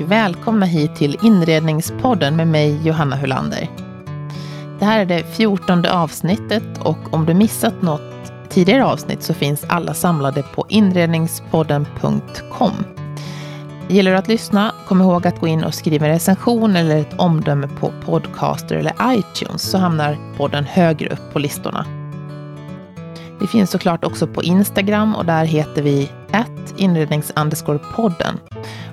och välkomna hit till Inredningspodden med mig Johanna Hulander. Det här är det fjortonde avsnittet och om du missat något tidigare avsnitt så finns alla samlade på inredningspodden.com. Gillar du att lyssna, kom ihåg att gå in och skriva en recension eller ett omdöme på Podcaster eller iTunes så hamnar podden högre upp på listorna. Vi finns såklart också på Instagram och där heter vi inrednings podden.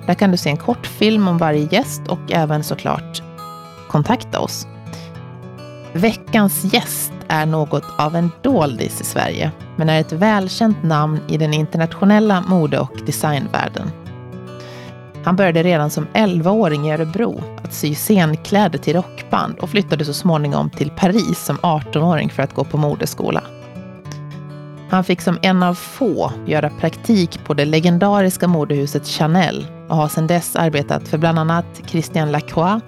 Där kan du se en kortfilm om varje gäst och även såklart kontakta oss. Veckans gäst är något av en doldis i Sverige, men är ett välkänt namn i den internationella mode och designvärlden. Han började redan som 11-åring i Örebro att sy scenkläder till rockband och flyttade så småningom till Paris som 18-åring för att gå på modeskola. Han fick som en av få göra praktik på det legendariska modehuset Chanel och har sedan dess arbetat för bland annat Christian Lacroix,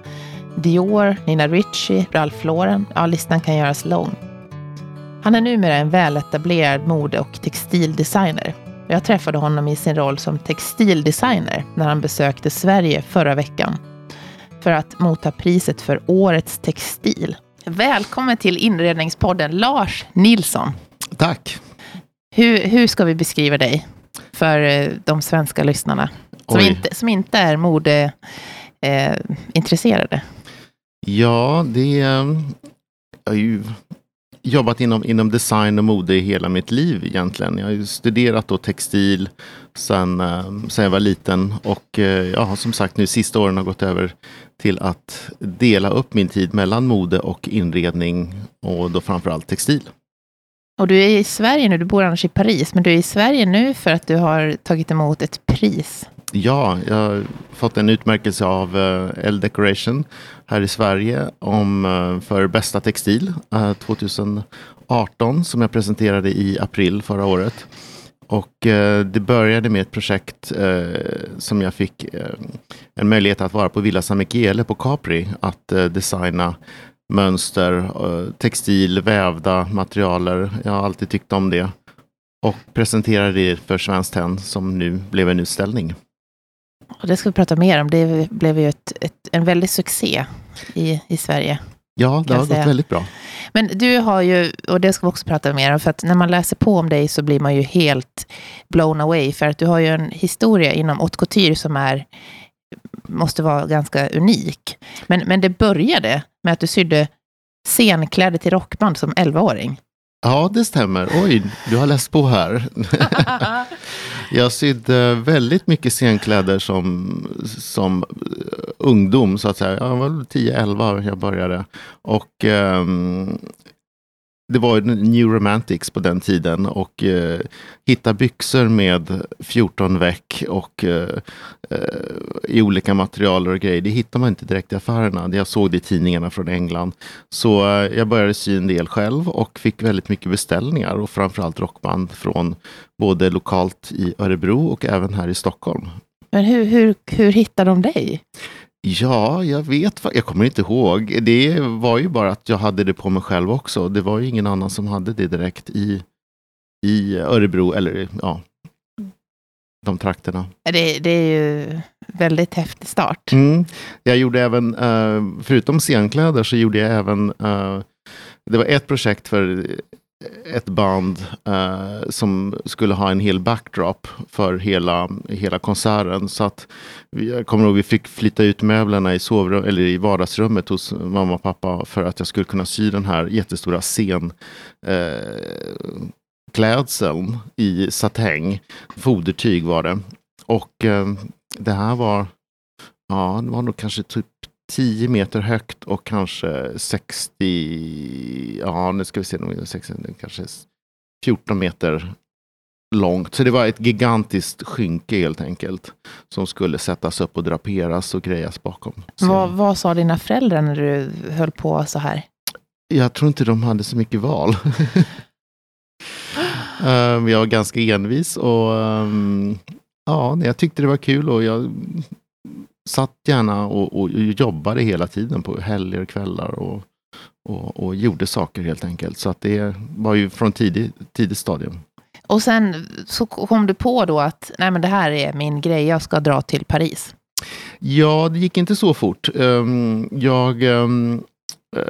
Dior, Nina Ricci, Ralph Lauren. Ja, listan kan göras lång. Han är numera en väletablerad mode och textildesigner. Jag träffade honom i sin roll som textildesigner när han besökte Sverige förra veckan för att motta priset för Årets textil. Välkommen till Inredningspodden, Lars Nilsson. Tack. Hur, hur ska vi beskriva dig för eh, de svenska lyssnarna som, inte, som inte är modeintresserade? Eh, ja, det... Jag har ju jobbat inom, inom design och mode i hela mitt liv egentligen. Jag har studerat då textil sedan, eh, sedan jag var liten och eh, jag har som sagt nu sista åren har gått över till att dela upp min tid mellan mode och inredning och då framförallt textil. Och du är i Sverige nu, du bor annars i Paris, men du är i Sverige nu för att du har tagit emot ett pris. Ja, jag har fått en utmärkelse av uh, L Decoration här i Sverige om, uh, för bästa textil eh, uh, 2018 som jag presenterade i april förra året. Och uh, det började med ett projekt som jag fick en möjlighet att vara på Villa San Michele på Capri att designa mönster, eh, textil, vävda materialer. Jag har alltid tyckt om det. Och presenterade det för Svenskt Tenn som nu blev en utställning. Och det ska vi prata mer om. Det blev ju ett, ett, en väldig succé i, i Sverige. Ja, det har gått väldigt bra. Men du har ju, och det ska vi också prata mer om, för att när man läser på om dig så blir man ju helt blown away, för att du har ju en historia inom haute couture som är måste vara ganska unik. Men, men det började med att du sydde scenkläder till rockband som 11-åring. Ja, det stämmer. Oj, du har läst på här. jag sydde väldigt mycket scenkläder som, som ungdom, så att säga. Jag var 10-11 jag började. Och um, det var New Romantics på den tiden och eh, hitta byxor med 14 veck och eh, eh i olika material och grejer. Det hittar man inte direkt i affärerna. Jag såg det i tidningarna från England. Så eh, jag började sy en del själv och fick väldigt mycket beställningar och framförallt rockband från både lokalt i Örebro och även här i Stockholm. Men hur, hur, hur hittar de dig? Ja, jag vet. Jag kommer inte ihåg. Det var ju bara att jag hade det på mig själv också. Det var ju ingen annan som hade det direkt i, i Örebro eller ja, de trakterna. Det, det är ju väldigt häftig start. Mm. Jag gjorde även, eh, förutom scenkläder så gjorde jag även eh, det var ett projekt för ett band eh, som skulle ha en hel backdrop för hela, hela konserten. Så att vi, jag kommer ihåg vi fick flytta ut möblerna i, sovrum, eller i vardagsrummet hos mamma och pappa för att jag skulle kunna sy den här jättestora scen eh, klädseln i satäng. Fodertyg var det. Och eh, det här var, ja, det var nog kanske typ 10 meter högt och kanske 60, ja nu ska vi se, 60, kanske 14 meter långt. Så det var ett gigantiskt skynke helt enkelt. Som skulle sättas upp och draperas och grejas bakom. Vad, vad sa dina föräldrar när du höll på så här? Jag tror inte de hade så mycket val. um, jag var ganska envis och um, ja, jag tyckte det var kul och jag satt gärna och, och jobbade hela tiden på helger och kvällar och, och, och, gjorde saker helt enkelt. Så att det var ju från tidigt tidig stadium. Och sen så kom du på då att nej men det här är min grej, jag ska dra till Paris. Ja, det gick inte så fort. Um, jag um, uh,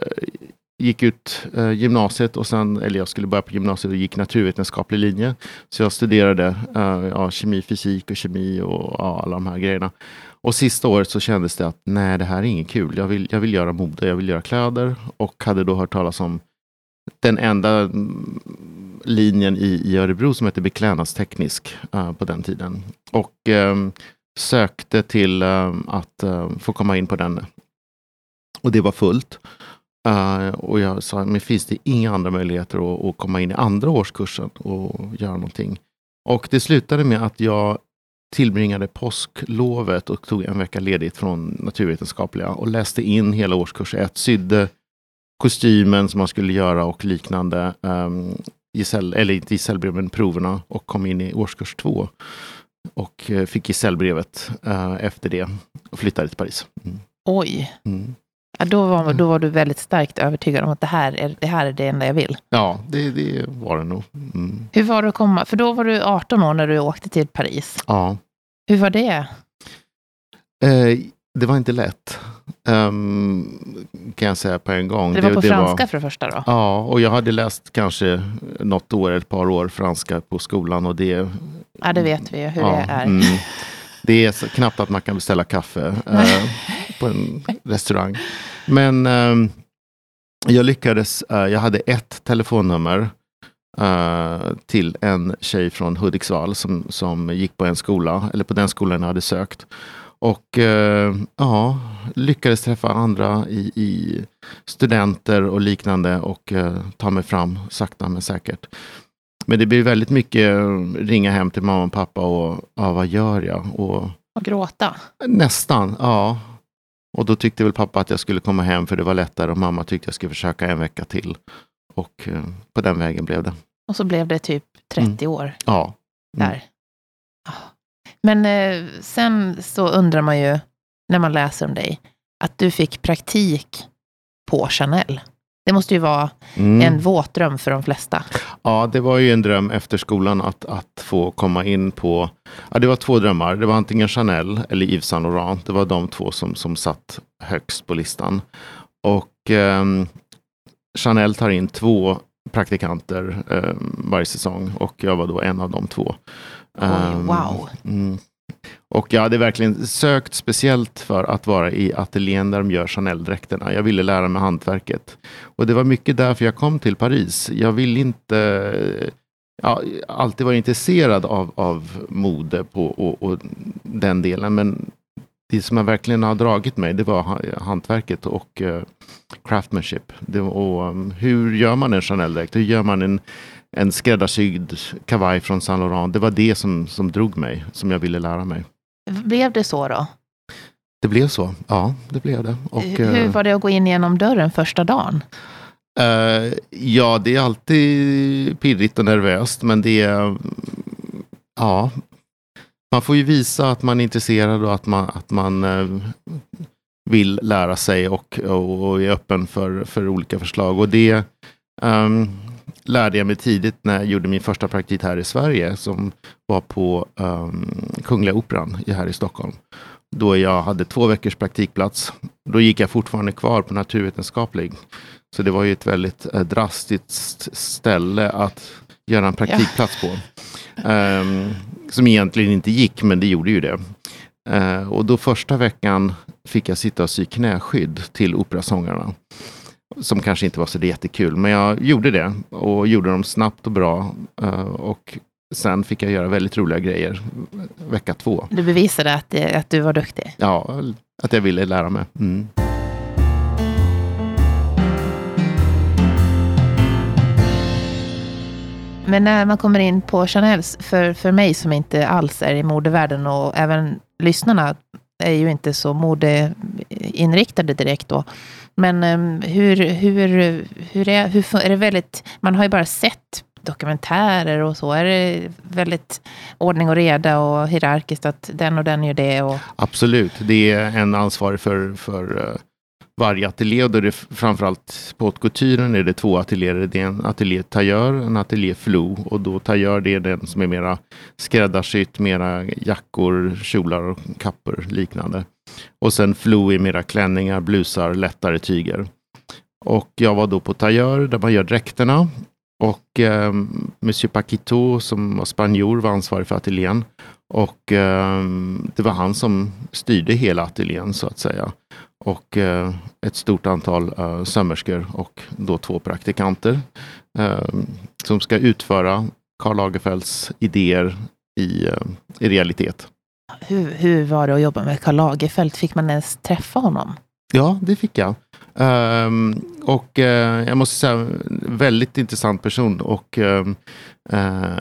gick ut uh, gymnasiet och sen, eller jag skulle börja på gymnasiet och gick naturvetenskaplig linje. Så jag studerade uh, ja, kemi, fysik och kemi och ja, alla de här grejerna. Och sista året så kändes det att nej, det här är inget kul. Jag vill, jag vill göra mode, jag vill göra kläder och hade då hört talas om den enda linjen i, i Örebro som hette beklädnadsteknisk uh, eh, på den tiden. Och um, sökte till uh, att uh, få komma in på den. Och det var fullt. och jag sa, men finns det inga andra möjligheter att, att komma in i andra årskursen och göra någonting? Och det slutade med att jag tillbringade påsklovet och tog en vecka ledigt från naturvetenskapliga och läste in hela årskurs 1, sydde kostymen som man skulle göra och liknande. Um, gesäll, eller inte gesällbrev, men proverna och kom in i årskurs 2. Och uh, fick gesällbrevet uh, efter det och flyttade till Paris. Mm. Oj. Mm. Ja, då, var, då var du väldigt starkt övertygad om att det här är det, här är det enda jag vill. Ja, det, det var det nog. Mm. Hur var det att komma? För då var du 18 år när du åkte till Paris. Ja. Hur var det? Eh, det var inte lätt. Um, kan jag säga på en gång. Det var på det, franska var, för det första då? Ja, och jag hade läst kanske något år, ett par år franska på skolan. Och det, ja, det vet vi hur ja, det är. Mm, det är knappt att man kan beställa kaffe uh, på en restaurang. Men um, jag lyckades, uh, jag hade ett telefonnummer uh, till en tjej från Hudiksvall som, som gick på en skola, eller på den skolan jag hade sökt. Och uh, ja, lyckades träffa andra i, i studenter och liknande och uh, ta mig fram sakta men säkert. Men det blir väldigt mycket ringa hem till mamma och pappa och ja, vad gör jag? Och, och gråta? Nästan, ja. Och då tyckte väl pappa att jag skulle komma hem för det var lättare och mamma tyckte jag skulle försöka en vecka till. Och eh, på den vägen blev det. Och så blev det typ 30 mm. år. Ja. Mm. Där. Men eh, sen så undrar man ju, när man läser om dig, att du fick praktik på Chanel. Det måste ju vara mm. en våt dröm för de flesta. Ja, det var ju en dröm efter skolan att, att få komma in på... Ja, det var två drömmar. Det var antingen Chanel eller Yves Saint Laurent. Det var de två som, som satt högst på listan. Och eh, Chanel tar in två praktikanter eh, varje säsong och jag var då en av de två. Oj, um, wow. Mm. Och jag hade verkligen sökt speciellt för att vara i ateljén där de gör Chanel-dräkterna. Jag ville lära mig hantverket. Och det var mycket därför jag kom till Paris. Jag ville inte ja, alltid vara intresserad av, av mode på, och, och den delen. Men det som verkligen har dragit mig, det var hantverket och eh, uh, craftmanship. Det, och, um, hur gör man en Chanel-dräkt? Hur gör man en, en skräddarsydd kavaj från Saint Laurent? Det var det som, som drog mig, som jag ville lära mig. Blev det så då? Det blev så, ja. det blev det. Och, hur uh, var det att gå in genom dörren första dagen? Uh, ja, det är alltid pirrigt och nervöst, men det är... Ja, man får ju visa att man är intresserad och att man, att man eh, vill lära sig och, och, och, är öppen för, för olika förslag. Och det um, lärde jag mig tidigt när jag gjorde min första praktik här i Sverige som var på um, Kungliga Operan här i Stockholm. Då jag hade två veckors praktikplats. Då gick jag fortfarande kvar på naturvetenskaplig. Så det var ju ett väldigt eh, drastiskt ställe att göra en praktikplats ja. på. Um, som egentligen inte gick, men det gjorde ju det. Uh, och då första veckan fick jag sitta och sy knäskydd till operasångarna. Som kanske inte var så jättekul, men jag gjorde det och gjorde dem snabbt och bra. Uh, och sen fick jag göra väldigt roliga grejer vecka två. Du bevisade att, att du var duktig? Ja, att jag ville lära mig. Mm. Men när man kommer in på Chanels, för, för mig som inte alls är i modevärlden och även lyssnarna är ju inte så modeinriktade direkt då. Men ehm, hur, hur, hur, är, hur är det väldigt, man har ju bara sett dokumentärer och så. Är det väldigt ordning och reda och hierarkiskt att den och den gör det? Och... Absolut, det är en ansvarig för, för uh, varje ateljé. Och då är det framförallt på haute couturen är det två ateljéer. Det är en ateljé tailleur, en ateljé flou. Och då tailleur det är den som är mera skräddarsytt, mera jackor, kjolar och kappor liknande. Och sen flou är mera klänningar, blusar, lättare tyger. Och jag var då på tailleur där man gör dräkterna. Och eh, Monsieur Paquito som var spanjor var ansvarig för ateljén. Och eh, det var han som styrde hela ateljén så att säga. Och eh, ett stort antal eh, sömmerskor och då två praktikanter eh, som ska utföra Karl Lagerfelds idéer i, i realitet. Hur, hur var det att jobba med Karl Lagerfeld? Fick man ens träffa honom? Ja, det fick jag. Um, och uh, jag måste säga, väldigt intressant person. Och um, uh,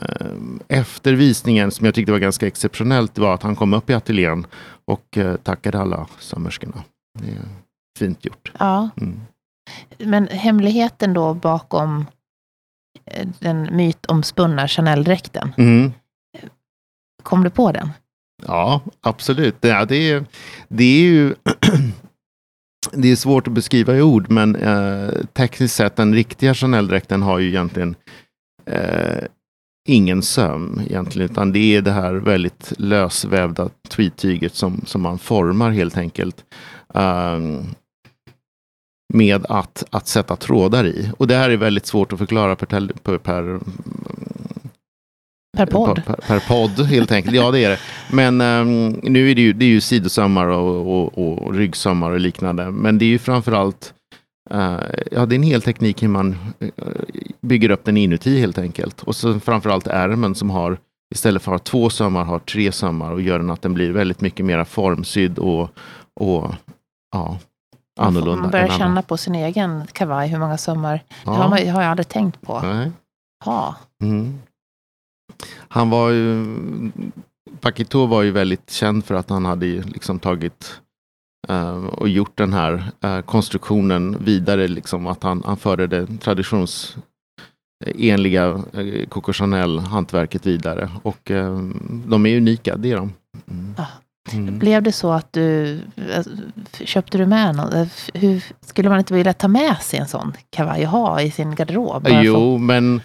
efter visningen, som jag tyckte var ganska exceptionellt, var att han kom upp i ateljén och uh, tackade alla sömmerskorna. Det är fint gjort. Ja. Mm. Men hemligheten då bakom den mytomspunna Chanel-dräkten. Mm. Kom du på den? Ja, absolut. Ja, det, är, det är ju det är svårt att beskriva i ord, men eh, tekniskt sett, den riktiga Chanel-dräkten har ju egentligen eh, ingen söm egentligen, utan det är det här väldigt lösvävda tweedtyget som, som man formar helt enkelt. Um, med att, att sätta trådar i. Och det här är väldigt svårt att förklara per, per, per Per podd? Per, per, podd helt enkelt, ja det är det. Men um, nu är det ju, det är ju sidosömmar och, och, och ryggsömmar och liknande. Men det är ju framförallt uh, ja, det är en hel teknik hur man uh, bygger upp den inuti helt enkelt. Och så framförallt ärmen som har istället för att ha två sömmar har tre sömmar och gör den att den blir väldigt mycket mer formsydd och, och ja, annorlunda. Man börjar känna på sin egen kavaj hur många sömmar. Ja. Det har, man, har jag aldrig tänkt på. Nej. Ha. Mm. Han var ju, Paquito var ju väldigt känd för att han hade liksom tagit uh, och gjort den här uh, konstruktionen vidare, liksom att han, han förde det traditionsenliga uh, Coco Chanel-hantverket vidare. Och uh, de är unika, det är de. Mm. Mm. Blev det så att du, köpte du med någon? Hur, skulle man inte vilja ta med sig en sån kavaj och ha i sin garderob? Jo, för... men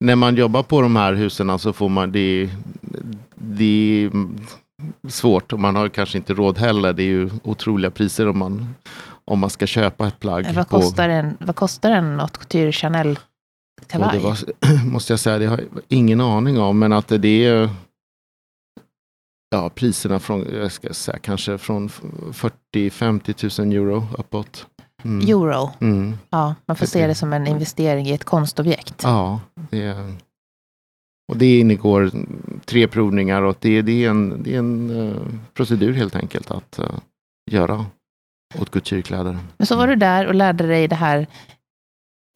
när man jobbar på de här husen så får man det, det är svårt och man har kanske inte råd heller. Det är ju otroliga priser om man, om man ska köpa ett plagg. Vad kostar, på, en, vad kostar en Haute Couture Chanel kavaj? Det var, måste jag säga, det har jag ingen aning om, men att det är ja, priserna från, jag ska säga, kanske från 40-50 000 euro uppåt. Mm. Euro. Mm. Ja, man får se det som en investering i ett konstobjekt. Ja, det och det ingår tre provningar och det, det är en, det är en uh, procedur helt enkelt att uh, göra åt couturekläder. Men så var du där och lärde dig det här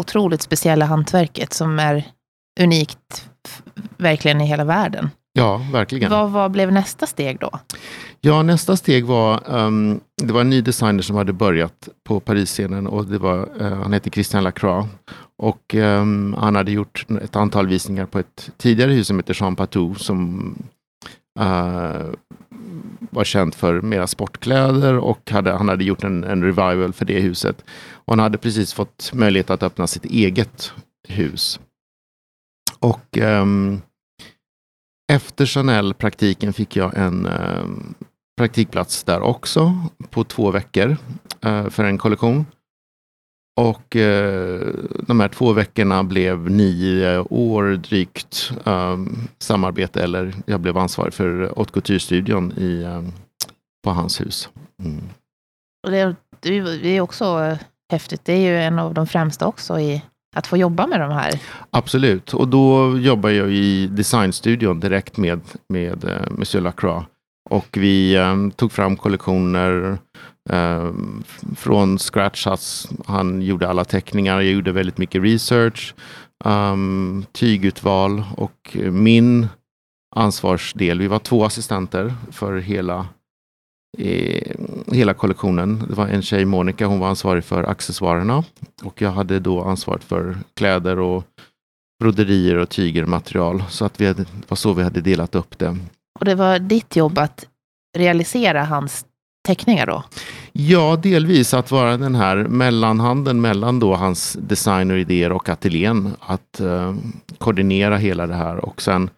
otroligt speciella hantverket som är unikt verkligen i hela världen. Ja, verkligen. Vad, vad blev nästa steg då? Ja, nästa steg var, um, det var en ny designer som hade börjat på Paris-scenen och det var, uh, han heter Christian Lacroix. Och um, han hade gjort ett antal visningar på ett tidigare hus som heter Jean Patou som uh, var känt för mera sportkläder och hade, han hade gjort en, en revival för det huset. Och han hade precis fått möjlighet att öppna sitt eget hus. Och um, efter Chanel-praktiken fick jag en eh, praktikplats där också på två veckor eh, för en kollektion. Och eh, de här två veckorna blev nio år drygt ehm, samarbete eller jag blev ansvarig för Haute Couture-studion i, ehm, på hans hus. Mm. Och det, det är också eh, häftigt. Det är ju en av de främsta också i att få jobba med de här? Absolut, och då jobbar jag i designstudion direkt med, med eh, Monsieur Lacroix. Och vi eh, tog fram kollektioner eh, från scratch. Han gjorde alla teckningar, jag gjorde väldigt mycket research, um, tygutval och min ansvarsdel. Vi var två assistenter för hela hela kollektionen. Det var en tjej, Monica, hon var ansvarig för accessoarerna. Och jag hade då ansvaret för kläder och broderier och tygermaterial. Så att vi hade, det var så vi hade delat upp det. Och det var ditt jobb att realisera hans teckningar då? Ja, delvis att vara den här mellanhanden mellan då hans designeridéer och ateljén. Att eh, koordinera hela det här och sen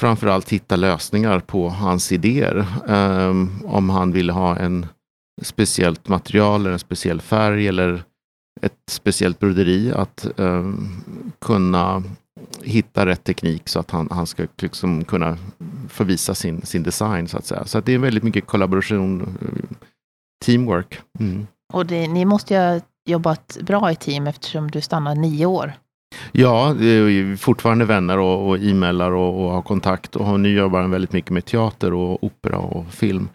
framförallt hitta lösningar på hans idéer. Um, om han ville ha en speciellt material eller en speciell färg eller ett speciellt broderi. Att um, kunna hitta rätt teknik så att han, han ska liksom kunna förvisa sin, sin design så att säga. Så att det är väldigt mycket kollaboration, eh, teamwork. Mm. Och det, ni måste ju ha jobbat bra i team eftersom du stannade nio år. Ja, vi är fortfarande vänner och, och e-mailar och, och har kontakt. Och nu jobbar han väldigt mycket med teater och opera och film.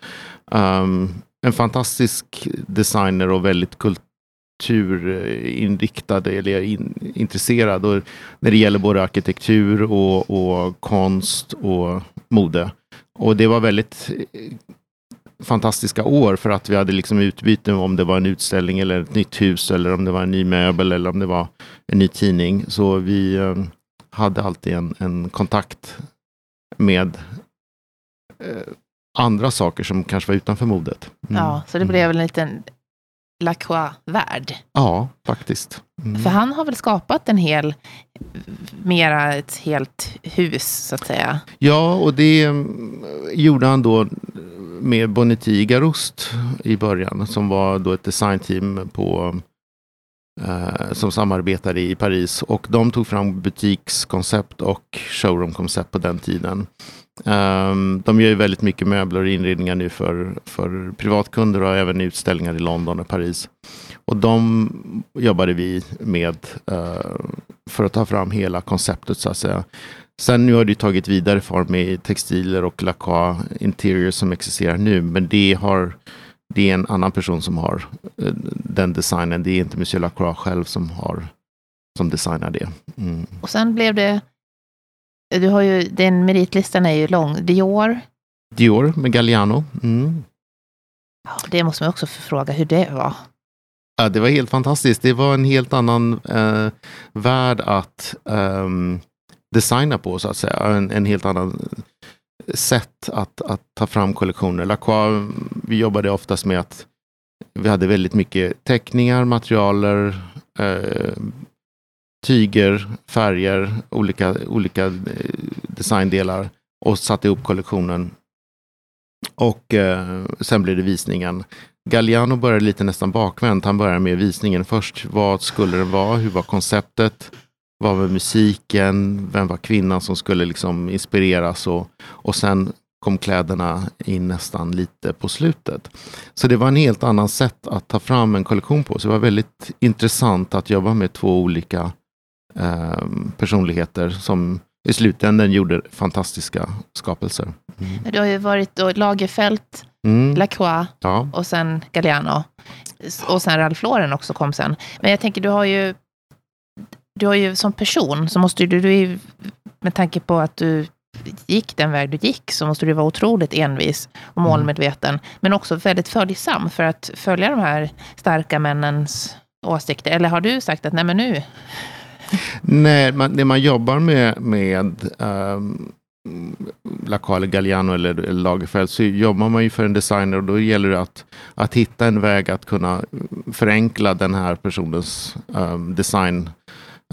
Um, en fantastisk designer och väldigt kulturinriktad eh, eller in, intresserad. Och när det gäller både arkitektur och, och konst och mode. Och det var väldigt eh, fantastiska år för att vi hade liksom utbyte om det var en utställning eller ett nytt hus eller om det var en ny möbel eller om det var en ny tidning. Så vi ehm, hade alltid en, en kontakt med eh, andra saker som kanske var utanför modet. Mm. Ja, så det blev en liten Lacroix-värld. Ja, faktiskt. Mm. För han har väl skapat en hel, mera ett helt hus så att säga. Ja, och det mm, gjorde han då med Bonnetti Garost i början som var då ett designteam på eh, som samarbetade i Paris och de tog fram butikskoncept och showroomkoncept på den tiden. Um, de gör ju väldigt mycket möbler och inredningar nu för, för privatkunder och även utställningar i London och Paris. Och de jobbade vi med uh, för att ta fram hela konceptet så att säga. Sen nu har det tagit vidare form med textiler och Lacroix Interior som existerar nu. Men det, har, det är en annan person som har uh, den designen. Det är inte Monsieur Lacroix själv som, har, som designar det. Mm. Och sen blev det, du har ju, den meritlistan är ju lång. Dior. Dior med Galliano. Mm. Ja, det måste man också fråga hur det var. Ja, det var helt fantastiskt. Det var en helt annan uh, värld att um, designa på så att säga. En, en helt annan sätt att, att ta fram kollektioner. Lacroix, vi jobbade oftast med att vi hade väldigt mycket teckningar, materialer, eh, tyger, färger, olika, olika eh, designdelar och satte ihop kollektionen. Och eh, sen blev det visningen. Galliano började lite nästan bakvänt. Han började med visningen först. Vad skulle den vara? Hur var konceptet? vad var musiken? Vem var kvinnan som skulle liksom inspireras? Och, och sen kom kläderna in nästan lite på slutet. Så det var en helt annan sätt att ta fram en kollektion på. Så det var väldigt intressant att jobba med två olika eh, personligheter som i slutändan gjorde fantastiska skapelser. Mm. Du har ju varit då Lagerfeld, mm. Lacroix ja. och sen Galliano. Och sen Ralph Lauren också kom sen. Men jag tänker, du har ju du har ju som person, så måste du, du med tanke på att du gick den väg du gick, så måste du vara otroligt envis och mm. målmedveten. Mm. Men också väldigt följsam för att följa de här starka männens åsikter. Eller har du sagt att nej men nu? Nej, man, det man jobbar med, med ehm, um, Lacale Galliano eller, eller Lagerfeld så jobbar man ju för en designer och då gäller det att, att hitta en väg att kunna förenkla den här personens um, design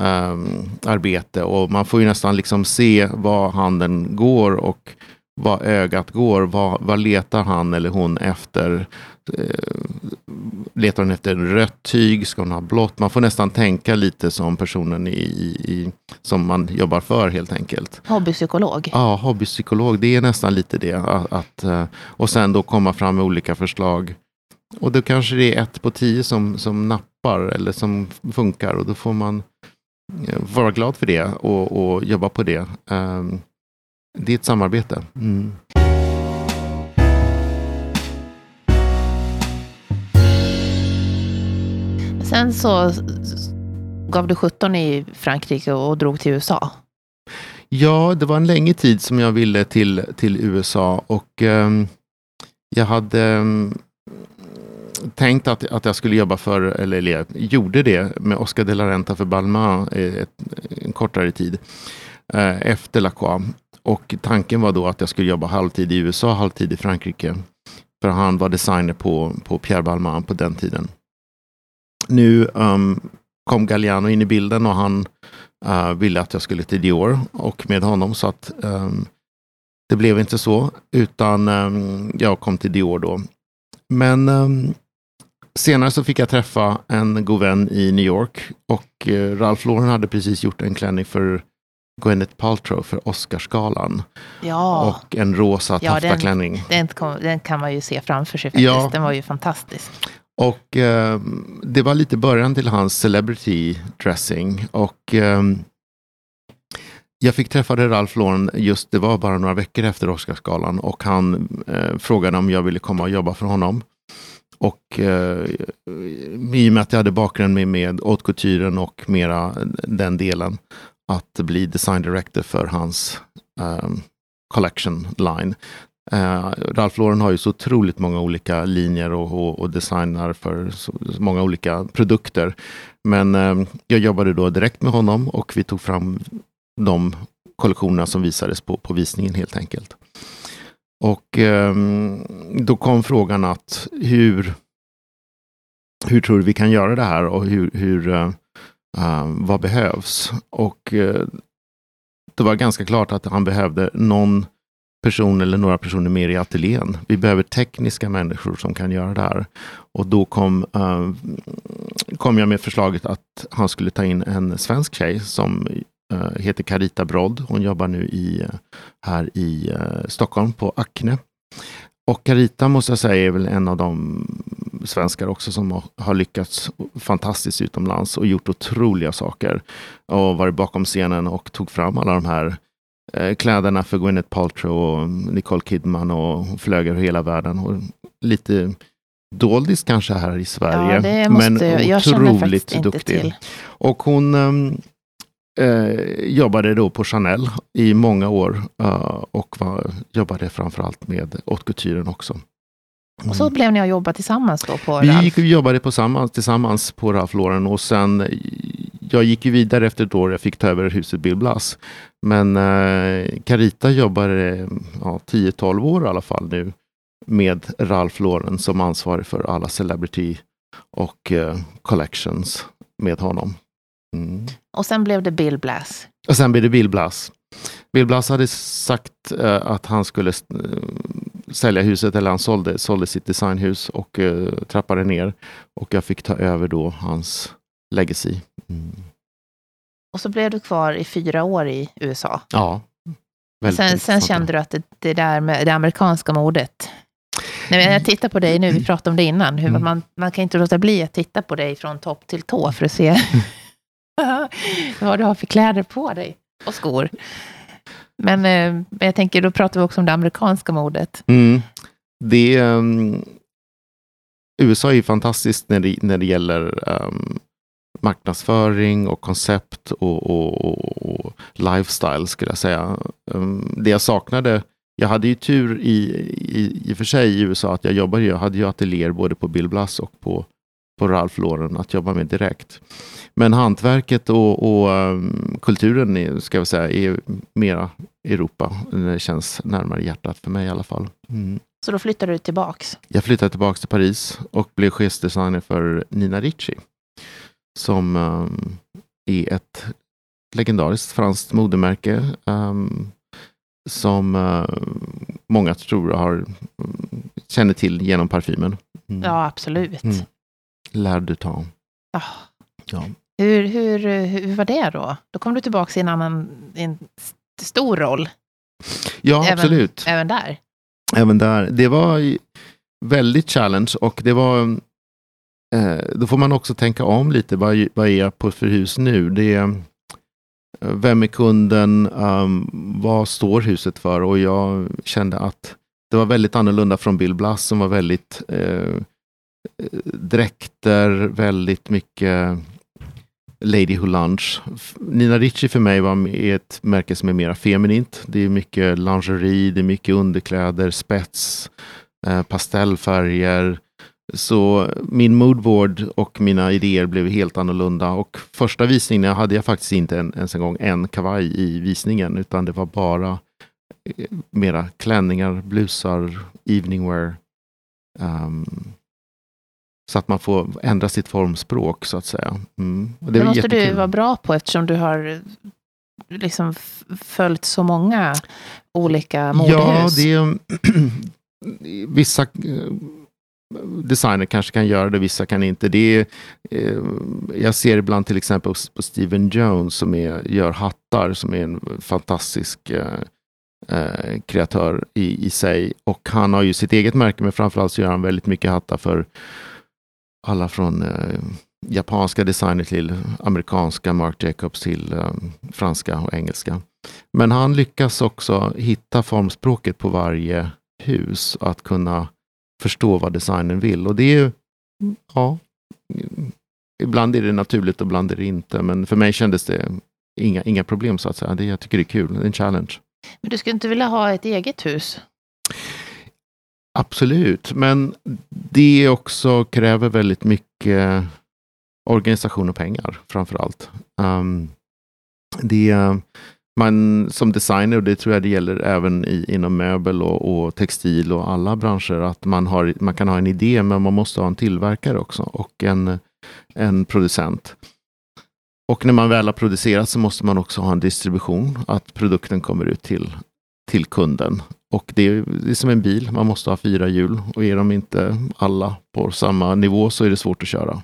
um, arbete. Och man får ju nästan liksom se var handen går och vad ögat går. Vad, vad letar han eller hon efter? Eh, letar hon efter rött tyg? Ska hon ha blått? Man får nästan tänka lite som personen i, i, som man jobbar för helt enkelt. Hobbypsykolog? Ja, hobbypsykolog. Det är nästan lite det. Att, att, eh, och sen då komma fram med olika förslag. Och då kanske det är ett på tio som, som nappar eller som funkar och då får man vara glad för det och, och jobba på det. Um, det är ett samarbete. Mm. Sen så gav du 17 i Frankrike och drog till USA. Ja, det var en längre tid som jag ville till, till USA och um, jag hade um, tänkt att, att jag skulle jobba för, eller, eller jag gjorde det med Oscar de la Renta för Balmain en kortare tid eh, efter Lacroix. Och tanken var då att jag skulle jobba halvtid i USA, halvtid i Frankrike. För han var designer på, på Pierre Balmain på den tiden. Nu um, kom Galliano in i bilden och han uh, ville att jag skulle till Dior och med honom så att um, det blev inte så utan um, jag kom till Dior då. Men um, senare så fick jag träffa en god vän i New York och uh, Ralph Lauren hade precis gjort en klänning för Gwyneth Paltrow för Oscarsgalan. Ja. Och en rosa ja, taftaklänning. Den, den, den, kan man ju se framför sig faktiskt. Ja. Den var ju fantastisk. Och eh, det var lite början till hans celebrity dressing. Och eh, jag fick träffa Ralph Lauren just, det var bara några veckor efter Oscarsgalan och han eh, frågade om jag ville komma och jobba för honom. Och eh, i och med att jag hade bakgrund med, med haute couturen och mera den delen att bli design director för hans um, collection line. Uh, Ralph Lauren har ju så otroligt många olika linjer och, och, och designar för så, så, många olika produkter. Men um, jag jobbade då direkt med honom och vi tog fram de kollektionerna som visades på, på visningen helt enkelt. Och um, då kom frågan att hur, hur tror du vi kan göra det här och hur, hur uh, uh, vad behövs? Och uh, det var ganska klart att han behövde någon person eller några personer mer i ateljén. Vi behöver tekniska människor som kan göra det här. Och då kom, uh, kom jag med förslaget att han skulle ta in en svensk tjej som uh, heter Carita Brodd. Hon jobbar nu i, eh, här i uh, Stockholm på Acne. Och Carita måste jag säga är väl en av de svenskar också som har lyckats fantastiskt utomlands och gjort otroliga saker. Och varit bakom scenen och tog fram alla de här eh, kläderna för Gwyneth Paltrow och Nicole Kidman och flög över hela världen. Och lite doldis kanske här i Sverige. Ja, men otroligt duktig. Till. Och hon um, eh, jobbade då på Chanel i många år uh, och var, jobbade framförallt med haute couturen också. Mm. Och så blev ni att jobba tillsammans då på Vi gick, jobbade på samma, tillsammans på Ralph Lauren och sen jag gick ju vidare efter ett år jag fick ta över huset Bill Blass. Men eh, Carita jobbade ja, 10-12 år i alla fall nu med Ralph Lauren som ansvarig för alla Celebrity och eh, Collections med honom. Mm. Och sen blev det Bill Blass. Och sen blev det Bill Blass. Bill Blass hade sagt uh, att han skulle uh, sälja huset, eller han sålde, sålde sitt designhus och uh, trappade ner. Och jag fick ta över då hans legacy. Mm. Och så blev du kvar i fyra år i USA. Ja. Sen, sen kände du att det, det där med det amerikanska modet, Nej, jag tittar på dig nu, vi pratade om det innan, hur mm. man, man kan inte låta bli att titta på dig från topp till tå för att se vad du har för kläder på dig och skor. Men eh, jag tänker, då pratar vi också om det amerikanska modet. Mm. Det, um, USA är ju fantastiskt när det, när det gäller um, marknadsföring och koncept och, och, och, och, lifestyle skulle jag säga. Um, det jag saknade, jag hade ju tur i, i, i och för sig i USA att jag jobbade, jag hade ju ateljéer både på Bill Blass och på, på Ralph Lauren att jobba med direkt. Men hantverket och, och um, kulturen är, ska vi säga, är mera Europa. Det känns närmare hjärtat för mig i alla fall. Mm. Så då flyttade du tillbaks? Jag flyttade tillbaks till Paris och blev chefsdesigner för Nina Ricci. Som um, är ett legendariskt franskt modemärke um, som uh, många tror har, känner till genom parfymen. Mm. Ja, absolut. Mm. Lär du ta. Oh. Ja. Hur, hur, hur var det då? Då kom du tillbaka i en annan en stor roll. Ja, även, absolut. Även där? Även där. Det var väldigt challenge och det var eh, då får man också tänka om lite. Vad, vad är jag på för hus nu? Det är, eh, vem är kunden? Um, vad står huset för? Och jag kände att det var väldigt annorlunda från Bill Blass som var väldigt eh, dräkter, väldigt mycket Lady Who Lunch. Nina Ricci för mig var ett märke som är mer feminint. Det är mycket lingerie, det är mycket underkläder, spets, eh, pastellfärger. Så min moodboard och mina idéer blev helt annorlunda. Och första visningen hade jag faktiskt inte en, ens en gång en kavaj i visningen, utan det var bara eh, mera klänningar, blusar, eveningwear. Um, ehm, så att man får ändra sitt formspråk så att säga. Mm. det, det måste jättekul. du vara bra på eftersom du har liksom följt så många olika modehus. Ja, det vissa eh, designer kanske kan göra det, vissa kan inte. Det är, eh, jag ser ibland till exempel på Steven Jones som är, gör hattar, som är en fantastisk eh, eh, kreatör i, i sig. Och han har ju sitt eget märke, men framförallt så gör han väldigt mycket hattar för alla från eh, japanska designer till amerikanska, Mark Jacobs till eh, franska och engelska. Men han lyckas också hitta formspråket på varje hus, att kunna förstå vad designen vill. Och det är ja, ibland är det naturligt och ibland är det inte. Men för mig kändes det inga, inga problem så att säga. Det, jag tycker det är kul, det är en challenge. Men du skulle inte vilja ha ett eget hus? Absolut, men det också kräver väldigt mycket organisation och pengar framför allt. Um, ehm, det, man som designer, och det tror jag det gäller även i, inom möbel och, och, textil och alla branscher, att man, har, man kan ha en idé men man måste ha en tillverkare också och en, en producent. Och när man väl har producerat så måste man också ha en distribution, att produkten kommer ut till, till kunden. Och det är, det är som en bil, man måste ha fyra hjul och är de inte alla på samma nivå så är det svårt att köra.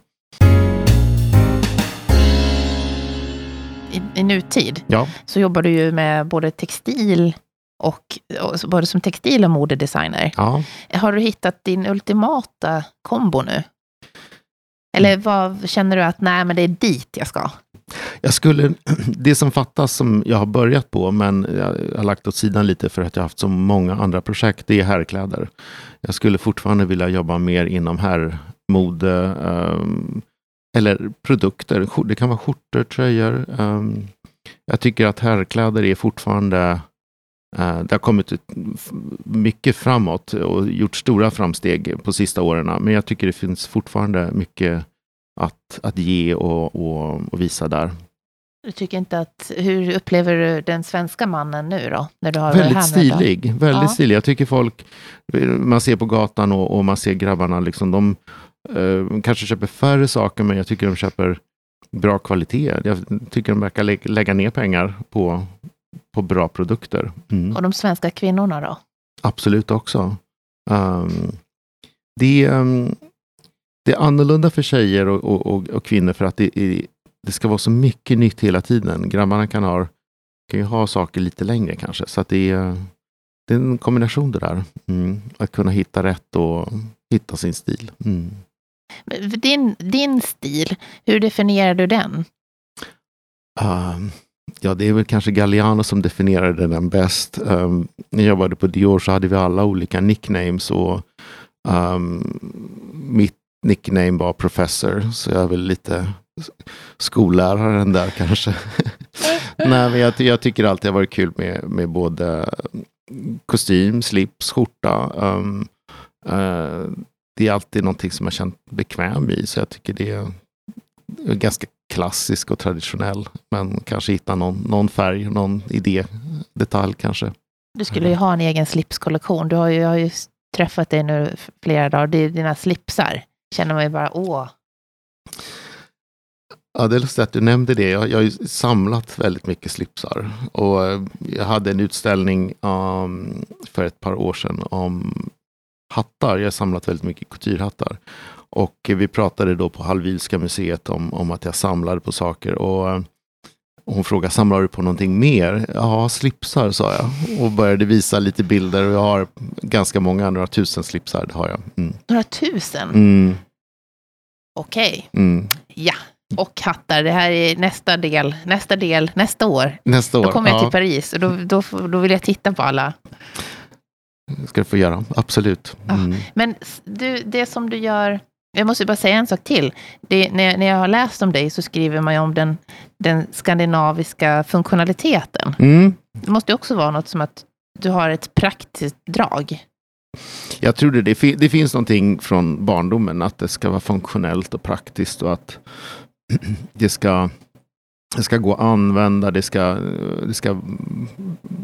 i, i nutid ja. så jobbar du ju med både textil och, och både som textil och modedesigner. Ja. Har du hittat din ultimata kombo nu? Eller vad känner du att, nej men det är dit jag ska? Jag skulle, det som fattas som jag har börjat på, men jag har lagt åt sidan lite för att jag har haft så många andra projekt, det är herrkläder. Jag skulle fortfarande vilja jobba mer inom herrmode, um, eller produkter. Det kan vara skjortor, tröjor. Um, jag tycker att herrkläder är fortfarande eh, det har kommit mycket framåt och gjort stora framsteg på sista åren. Men jag tycker det finns fortfarande mycket att, att ge och, och, och, visa där. Du tycker inte att, hur upplever du den svenska mannen nu då? När du har väldigt stilig, väldigt ja. stilig. Jag tycker folk, man ser på gatan och, och man ser grabbarna, liksom, de, Uh, kanske köper färre saker, men jag tycker de köper bra kvalitet. Jag tycker de verkar lä lägga ner pengar på, på bra produkter. Mm. Och de svenska kvinnorna då? Absolut också. Um, det, um, det är annorlunda för tjejer och, och, och, och kvinnor för att det, är, det ska vara så mycket nytt hela tiden. Grabbarna kan ha, kan ju ha saker lite längre kanske. Så det, är, det är en kombination det där. Mm. Att kunna hitta rätt och hitta sin stil. Mm. Din, din stil, hur definierar du den? Uh, ja, det är väl kanske Galliano som definierade den bäst. Um, när jag jobbade på Dior så hade vi alla olika nicknames och um, mitt nickname var Professor, så jag är väl lite skolläraren där kanske. Nej, men jag, jag, tycker alltid det har varit kul med, med både kostym, slips, skjorta. Um, uh, det är alltid någonting som jag känt bekväm i. Så jag tycker det är ganska klassisk och traditionell. Men kanske hitta någon, någon färg, någon idé, detalj kanske. Du skulle ju ha en egen slipskollektion. Du har ju, jag har ju träffat dig nu flera dagar. Det är dina slipsar. Känner man ju bara, åh. Ja, det är lustigt att du nämnde det. Jag, jag har ju samlat väldigt mycket slipsar. Och eh, jag hade en utställning um, för ett par år sedan om hattar. Jag har samlat väldigt mycket couturehattar. Och eh, vi pratade då på Hallwylska museet om, om att jag samlade på saker. Och eh, eh, hon frågade, samlar du på någonting mer? Ja, slipsar sa jag. Och började visa lite bilder. Och jag har ganska många, några tusen slipsar. Det har jag. Mm. Några tusen? Mm. Okej. Okay. Mm. Ja. Och hattar, det här är nästa del, nästa del, nästa år. Nästa år, Då kommer jag till Paris och då, då, då vill jag titta på alla ska du få göra, absolut. Mm. Ja, men du, det som du gör, jag måste bara säga en sak till. Det, när, när jag har läst om dig så skriver man ju om den, den skandinaviska funktionaliteten. Mm. Det måste också vara något som att du har ett praktiskt drag. Jag tror det, det, det finns någonting från barndomen, att det ska vara funktionellt och praktiskt och att det ska det ska gå att använda, det ska, det ska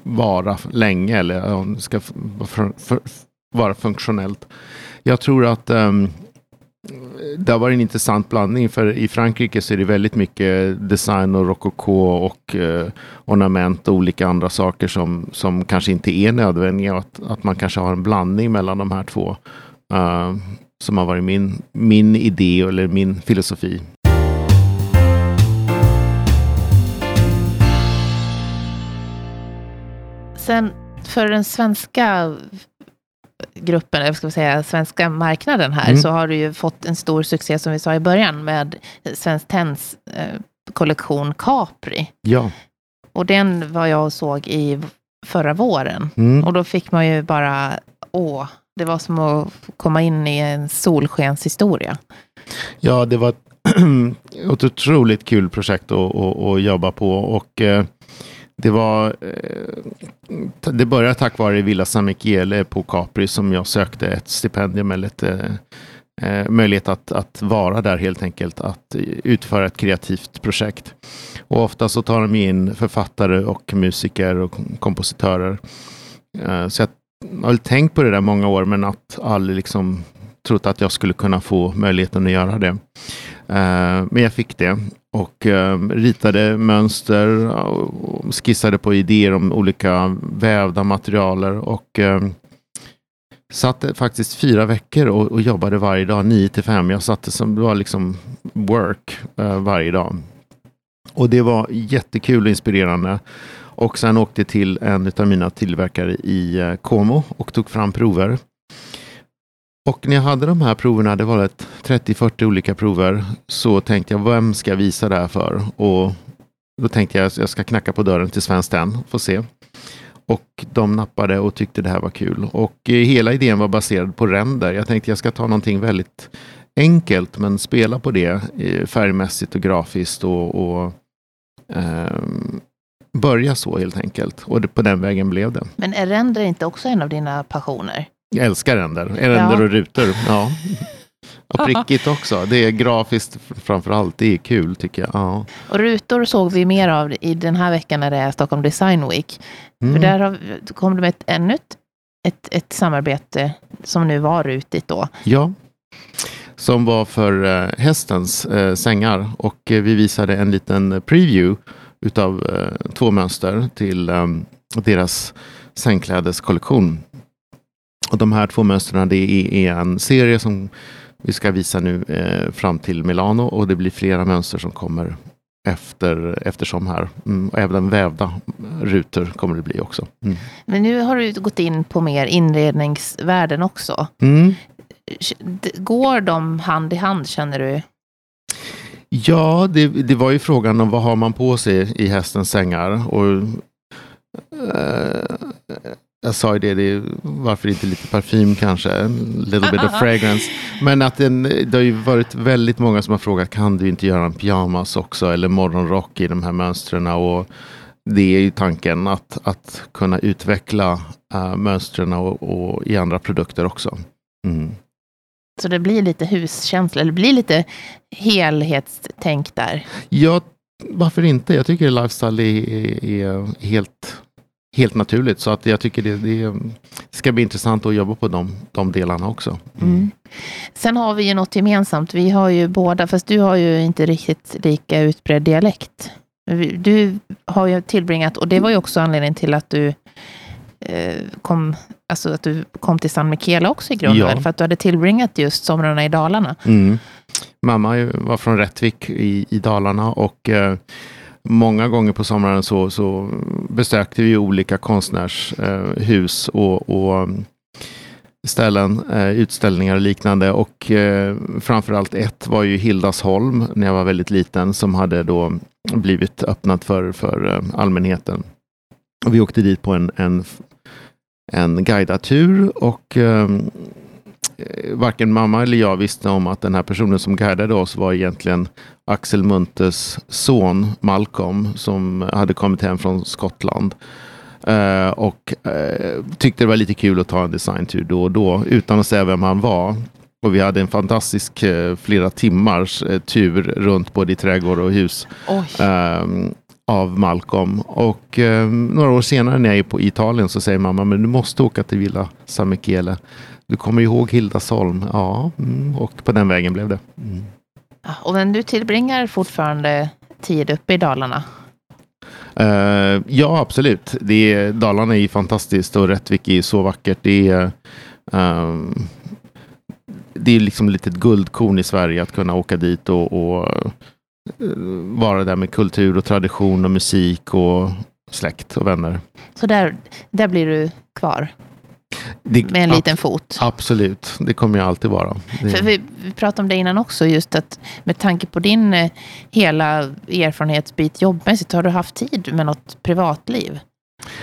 vara länge eller det ska vara funktionellt. Jag tror att um, det har varit en intressant blandning för i Frankrike så är det väldigt mycket design och rokoko och eh, ornament och olika andra saker som, som kanske inte är nödvändiga. Att, att man kanske har en blandning mellan de här två. Uh, som har varit min, min idé eller min filosofi. Sen för den svenska gruppen, eller ska säga svenska marknaden här, mm. så har du ju fått en stor succé som vi sa i början med Svenskt Tenns eh, kollektion Capri. Ja. Och den var jag och såg i förra våren. Mm. Och då fick man ju bara, åh, det var som att komma in i en solskenshistoria. Ja, det var ett otroligt kul projekt att, att, att jobba på. Och eh, det var eh, det började tack vare Villa San Michele på Capri som jag sökte ett stipendium eller ett, eh, eh, möjlighet att, att vara där helt enkelt, att utföra ett kreativt projekt. Och ofta så tar de in författare och musiker och kompositörer. Eh, så jag har väl tänkt på det där många år men att aldrig liksom trott att jag skulle kunna få möjligheten att göra det. Eh, men jag fick det och eh, ritade mönster och skissade på idéer om olika vävda materialer och eh, satt faktiskt fyra veckor och, jobbade varje dag, nio till fem. Jag satte som, det var liksom work varje dag. Och det var jättekul och inspirerande. Och sen åkte jag till en av mina tillverkare i Como och tog fram prover. Och när jag hade de här proverna, det var 30-40 olika prover, så tänkte jag, vem ska jag visa det här för? Och då tänkte jag, att jag ska knacka på dörren till Svenskt Tenn, få se. Och de nappade och tyckte det här var kul. Och eh, hela idén var baserad på ränder. Jag tänkte jag ska ta någonting väldigt enkelt, men spela på det eh, färgmässigt och grafiskt och, och eh, börja så helt enkelt. Och det, på den vägen blev det. Men är ränder inte också en av dina passioner? Jag älskar ränder. Ränder ja. och rutor. Ja. Och prickigt också. Det är grafiskt framför allt. Det är kul tycker jag. Ja. Och rutor såg vi mer av i den här veckan när det är Stockholm Design Week. Mm. För där har, kom det med ett, ännu ett, ett, ett samarbete som nu var rutigt då. Ja, som var för uh, hästens uh, sängar. Och uh, vi visade en liten preview utav två mönster till um, deras sängklädeskollektion. Och de här två mönstren det är, en serie som vi ska visa nu eh, fram till Milano och det blir flera mönster som kommer efter, eftersom här. Mm, även vävda rutor kommer det bli också. Mm. Men nu har du gått in på mer inredningsvärden också. Mm. Går de hand i hand känner du? Ja, det, det var ju frågan om vad har man på sig i hästens sängar. Och, eh, jag sa ju det, det är, varför inte lite parfym kanske? A little bit of fragrance. Men att den, det har ju varit väldigt många som har frågat, kan du inte göra en pyjamas också? Eller morgonrock i de här mönstren? Och det är ju tanken att, att kunna utveckla uh, mönstren och, och, i andra produkter också. Mm. Så det blir lite huskänsla, eller det blir lite helhetstänk där? Ja, varför inte? Jag tycker lifestyle är, är helt helt naturligt. Så att jag tycker det, det, ska bli intressant att jobba på de, de delarna också. Mm. Mm. Sen har vi ju något gemensamt. Vi har ju båda, fast du har ju inte riktigt lika utbredd dialekt. Du har ju tillbringat, och det var ju också anledningen till att du eh, kom, alltså att du kom till San Michele också i grunden, ja. för att du hade tillbringat just somrarna i Dalarna. Mm. Mamma var från Rättvik i, i Dalarna och eh, många gånger på sommaren så, så besökte vi olika konstnärshus eh, och, och mm, ställen, eh, utställningar och liknande. Och eh, framförallt ett var ju Hildasholm när jag var väldigt liten som hade då blivit öppnat för, för eh, allmänheten. Och vi åkte dit på en, en, en guidad tur och Eh, varken mamma eller jag visste om att den här personen som guidade oss var egentligen Axel Muntes son Malcolm som hade kommit hem från Skottland. Uh, och uh, tyckte det var lite kul att ta en designtur då och då utan att säga vem han var. Och vi hade en fantastisk uh, flera timmars tur runt både i trädgård och hus. Av Malcolm. Och eh, några år senare när jag är på Italien så säger mamma, men du måste åka till Villa San Michele. Du kommer ihåg Hildasholm? Ja, mm, och på den vägen blev det. Mm. Och men du tillbringar fortfarande tid uppe i Dalarna? Uh, ja, absolut. Det är, Dalarna är fantastiskt och Rättvik är så vackert. Det är, um, det är liksom lite ett guldkorn i Sverige att kunna åka dit och, och uh, vara där med kultur och tradition och musik och släkt och vänner. Så där, där blir du kvar? Det, med en liten fot. Absolut, det kommer jag alltid vara. Det... För vi, vi, pratade om det innan också, just att med tanke på din eh, hela erfarenhetsbit jobbmässigt, har du haft tid med något privatliv?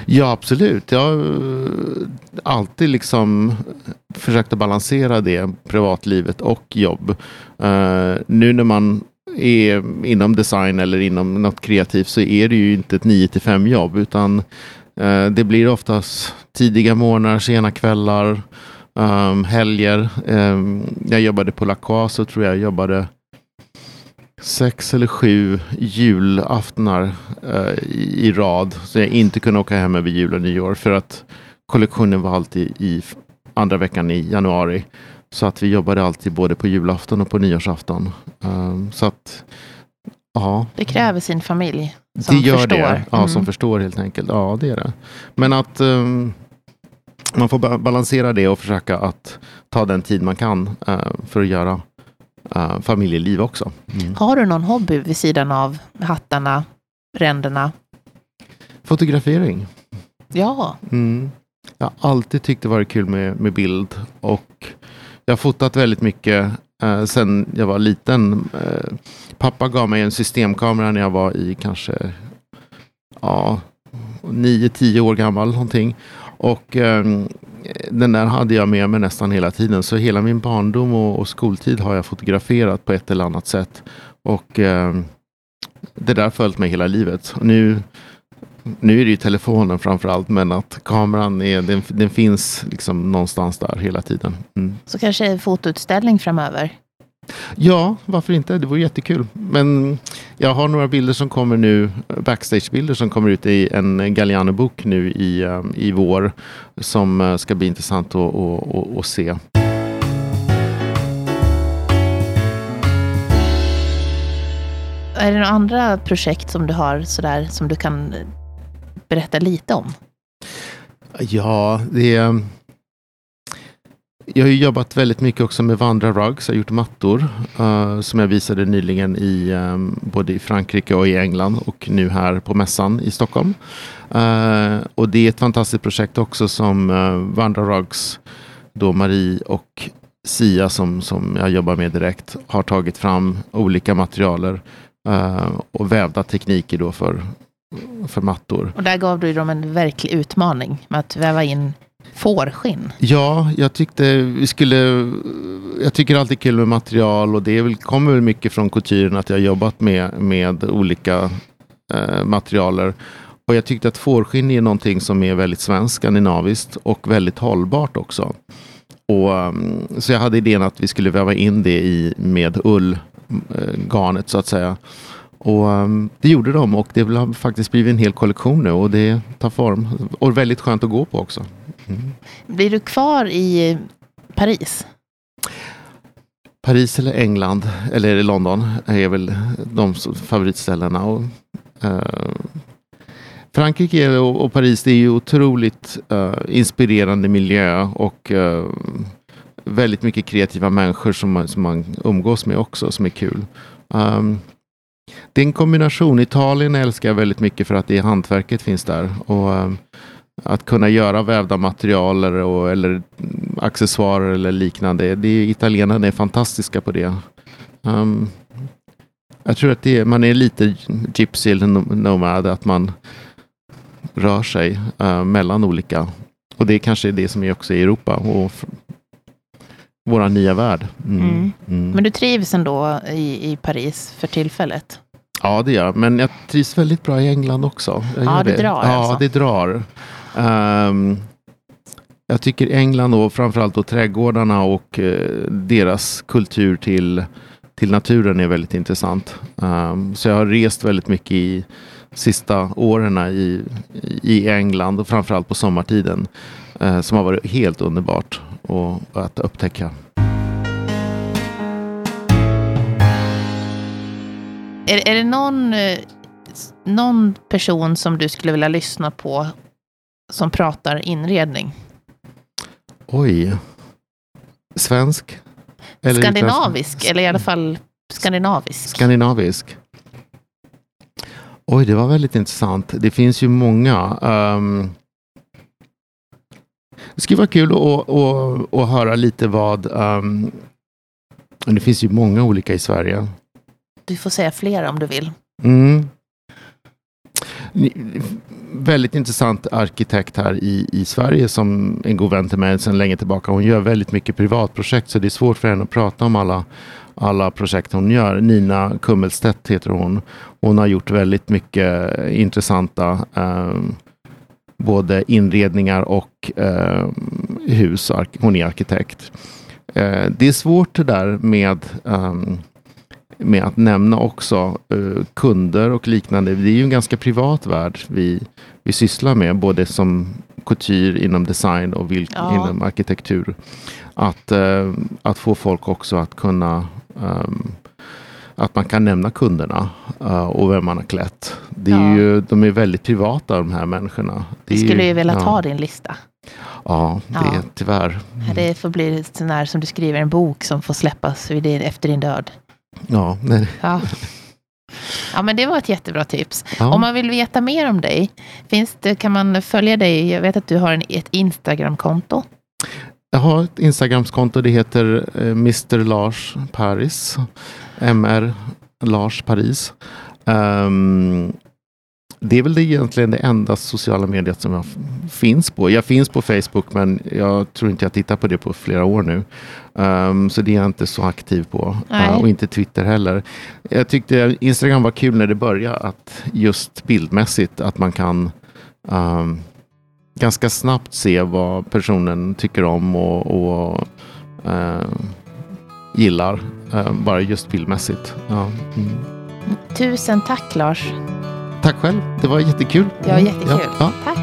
Ja, absolut. Jag har uh, alltid liksom försökt att balansera det, privatlivet och jobb. Uh, nu när man är inom design eller inom något kreativt så är det ju inte ett 9 till 5 jobb utan Eh, det blir oftast tidiga morgnar, sena kvällar, um, helger. Um, jag jobbade på La så tror jag jobbade sex eller sju julaftnar uh, i, i, rad. Så jag inte kunde åka hem över jul och nyår för att kollektionen var alltid i andra veckan i januari. Så att vi jobbade alltid både på julafton och på nyårsafton. Um, så att, ja. Det kräver sin familj. Som det gör förstår. det, ja, mm. som förstår helt enkelt. Ja, det är det. Men att um, man får balansera det och försöka att ta den tid man kan uh, för att göra uh, familjeliv också. Mm. Har du någon hobby vid sidan av hattarna, ränderna? Fotografering. Ja. Mm. Jag har alltid tyckt det varit kul med, med bild och jag har fotat väldigt mycket uh, sen jag var liten. Uh, pappa gav mig en systemkamera när jag var i kanske ja, 9-10 år gammal någonting. Och um, den där hade jag med mig nästan hela tiden. Så hela min barndom och, och skoltid har jag fotograferat på ett eller annat sätt. Och um, det där har följt mig hela livet. Nu, nu är det ju telefonen framför allt, men att kameran är, den, den finns liksom någonstans där hela tiden. Mm. Så kanske en fotoutställning framöver? Ja, varför inte? Det vore jättekul. Men jag har några bilder som kommer nu, backstagebilder som kommer ut i en Galliano-bok nu i, um, i vår som uh, ska bli intressant att, att, att, att se. Är det några andra projekt som du har sådär som du kan berätta lite om? Ja, det är jag har jobbat väldigt mycket också med vandrarrugs. Jag har gjort mattor uh, som jag visade nyligen i um, både i Frankrike och i England och nu här på mässan i Stockholm. Uh, och det är ett fantastiskt projekt också som eh, uh, vandrarrugs, då Marie och Sia som, som jag jobbar med direkt har tagit fram olika materialer uh, och vävda tekniker då för, för mattor. Och där gav du dem en verklig utmaning med att väva in Fårskinn? Ja, jag tyckte vi skulle... Jag tycker alltid kul med material och det väl, kommer väl mycket från couturen att jag jobbat med, med olika eh, materialer. Och jag tyckte att fårskinn är någonting som är väldigt svenskt, skandinaviskt och väldigt hållbart också. Och, mm, så jag hade idén att vi skulle väva in det i, med ullgarnet eh, så att säga. Och mm, Det gjorde de och det har faktiskt blivit en hel kollektion nu och det tar form. Och väldigt skönt att gå på också. Mm. Blir du kvar i Paris? Paris eller England eller London är väl de favoritställena. Och, eh, Frankrike och, och, Paris det är ju otroligt eh, inspirerande miljö och eh, väldigt mycket kreativa människor som man, som man umgås med också som är kul. Um, det är en kombination. Italien älskar jag väldigt mycket för att det hantverket finns där. Och um, att kunna göra vävda material eller, eller accessoarer eller liknande. Det italienarna är fantastiska på det. Um, jag tror att det är, man är lite gypsy eller nomad, att man rör sig uh, mellan olika. Och det kanske är det som är också i Europa och vår nya värld. Mm. Mm. Mm. Men du trivs ändå i, i Paris för tillfället? Ja, det gör jag. Men jag trivs väldigt bra i England också. Jag ja, det, det drar Ja, alltså. det drar. Um, jag tycker England och framförallt då trädgårdarna och uh, deras kultur till, till naturen är väldigt intressant. Um, så jag har rest väldigt mycket i sista åren i, i England och framförallt på sommartiden. Eh, som har varit helt underbart och, att upptäcka. Är, är det någon, eh, någon person som du skulle vilja lyssna på som pratar inredning? Oj. Svensk? Eller Skandinavisk, eller i alla fall skandinavisk. Skandinavisk. Oj, det var väldigt intressant. Det finns ju många. Um, det skulle vara kul att, att, att höra lite vad... Um, det finns ju många olika i Sverige. Du får säga fler om du vill. Mm. Väldigt intressant arkitekt här i, i Sverige som en god vän till mig sedan länge tillbaka. Hon gör väldigt mycket privatprojekt så det är svårt för henne att prata om alla, alla projekt hon gör. Nina Kummelstedt heter hon. Hon har gjort väldigt mycket intressanta eh, både inredningar och eh, hus. Hon är arkitekt. Eh, det är svårt det där med um, med att nämna också uh, kunder och liknande. Det är ju en ganska privat värld vi, vi sysslar med, både som couture inom design och vilk, ja. inom arkitektur. Att, uh, att få folk också att kunna um, att man kan nämna kunderna uh, och vem man har klätt. Det är ja. ju, de är väldigt privata de här människorna. Det skulle ju vilja ja. ha din lista. Ja, det ja. är tyvärr. Det får bli sån där som du skriver en bok som får släppas efter din död. Ja, nej. Ja. Ja, men det var ett jättebra tips. Ja. Om man vill veta mer om dig, finns det, kan man följa dig? Jag vet att du har en, ett Instagramkonto. Jag har ett Instagramskonto. Det heter eh, Mr Lars Paris. MR Lars Paris. Um, det är väl det egentligen det enda sociala mediet som jag finns på. Jag finns på Facebook men jag tror inte jag tittar på det på flera år nu. Um, så det är jag inte så aktiv på. Uh, och inte Twitter heller. Jag tyckte Instagram var kul när det började. Att just bildmässigt att man kan um, ganska snabbt se vad personen tycker om och, och uh, gillar. Uh, bara just bildmässigt. Ja. Mm. Tusen tack Lars. Tack själv. Det var jättekul. Det var jättekul. Ja, ja. Tack.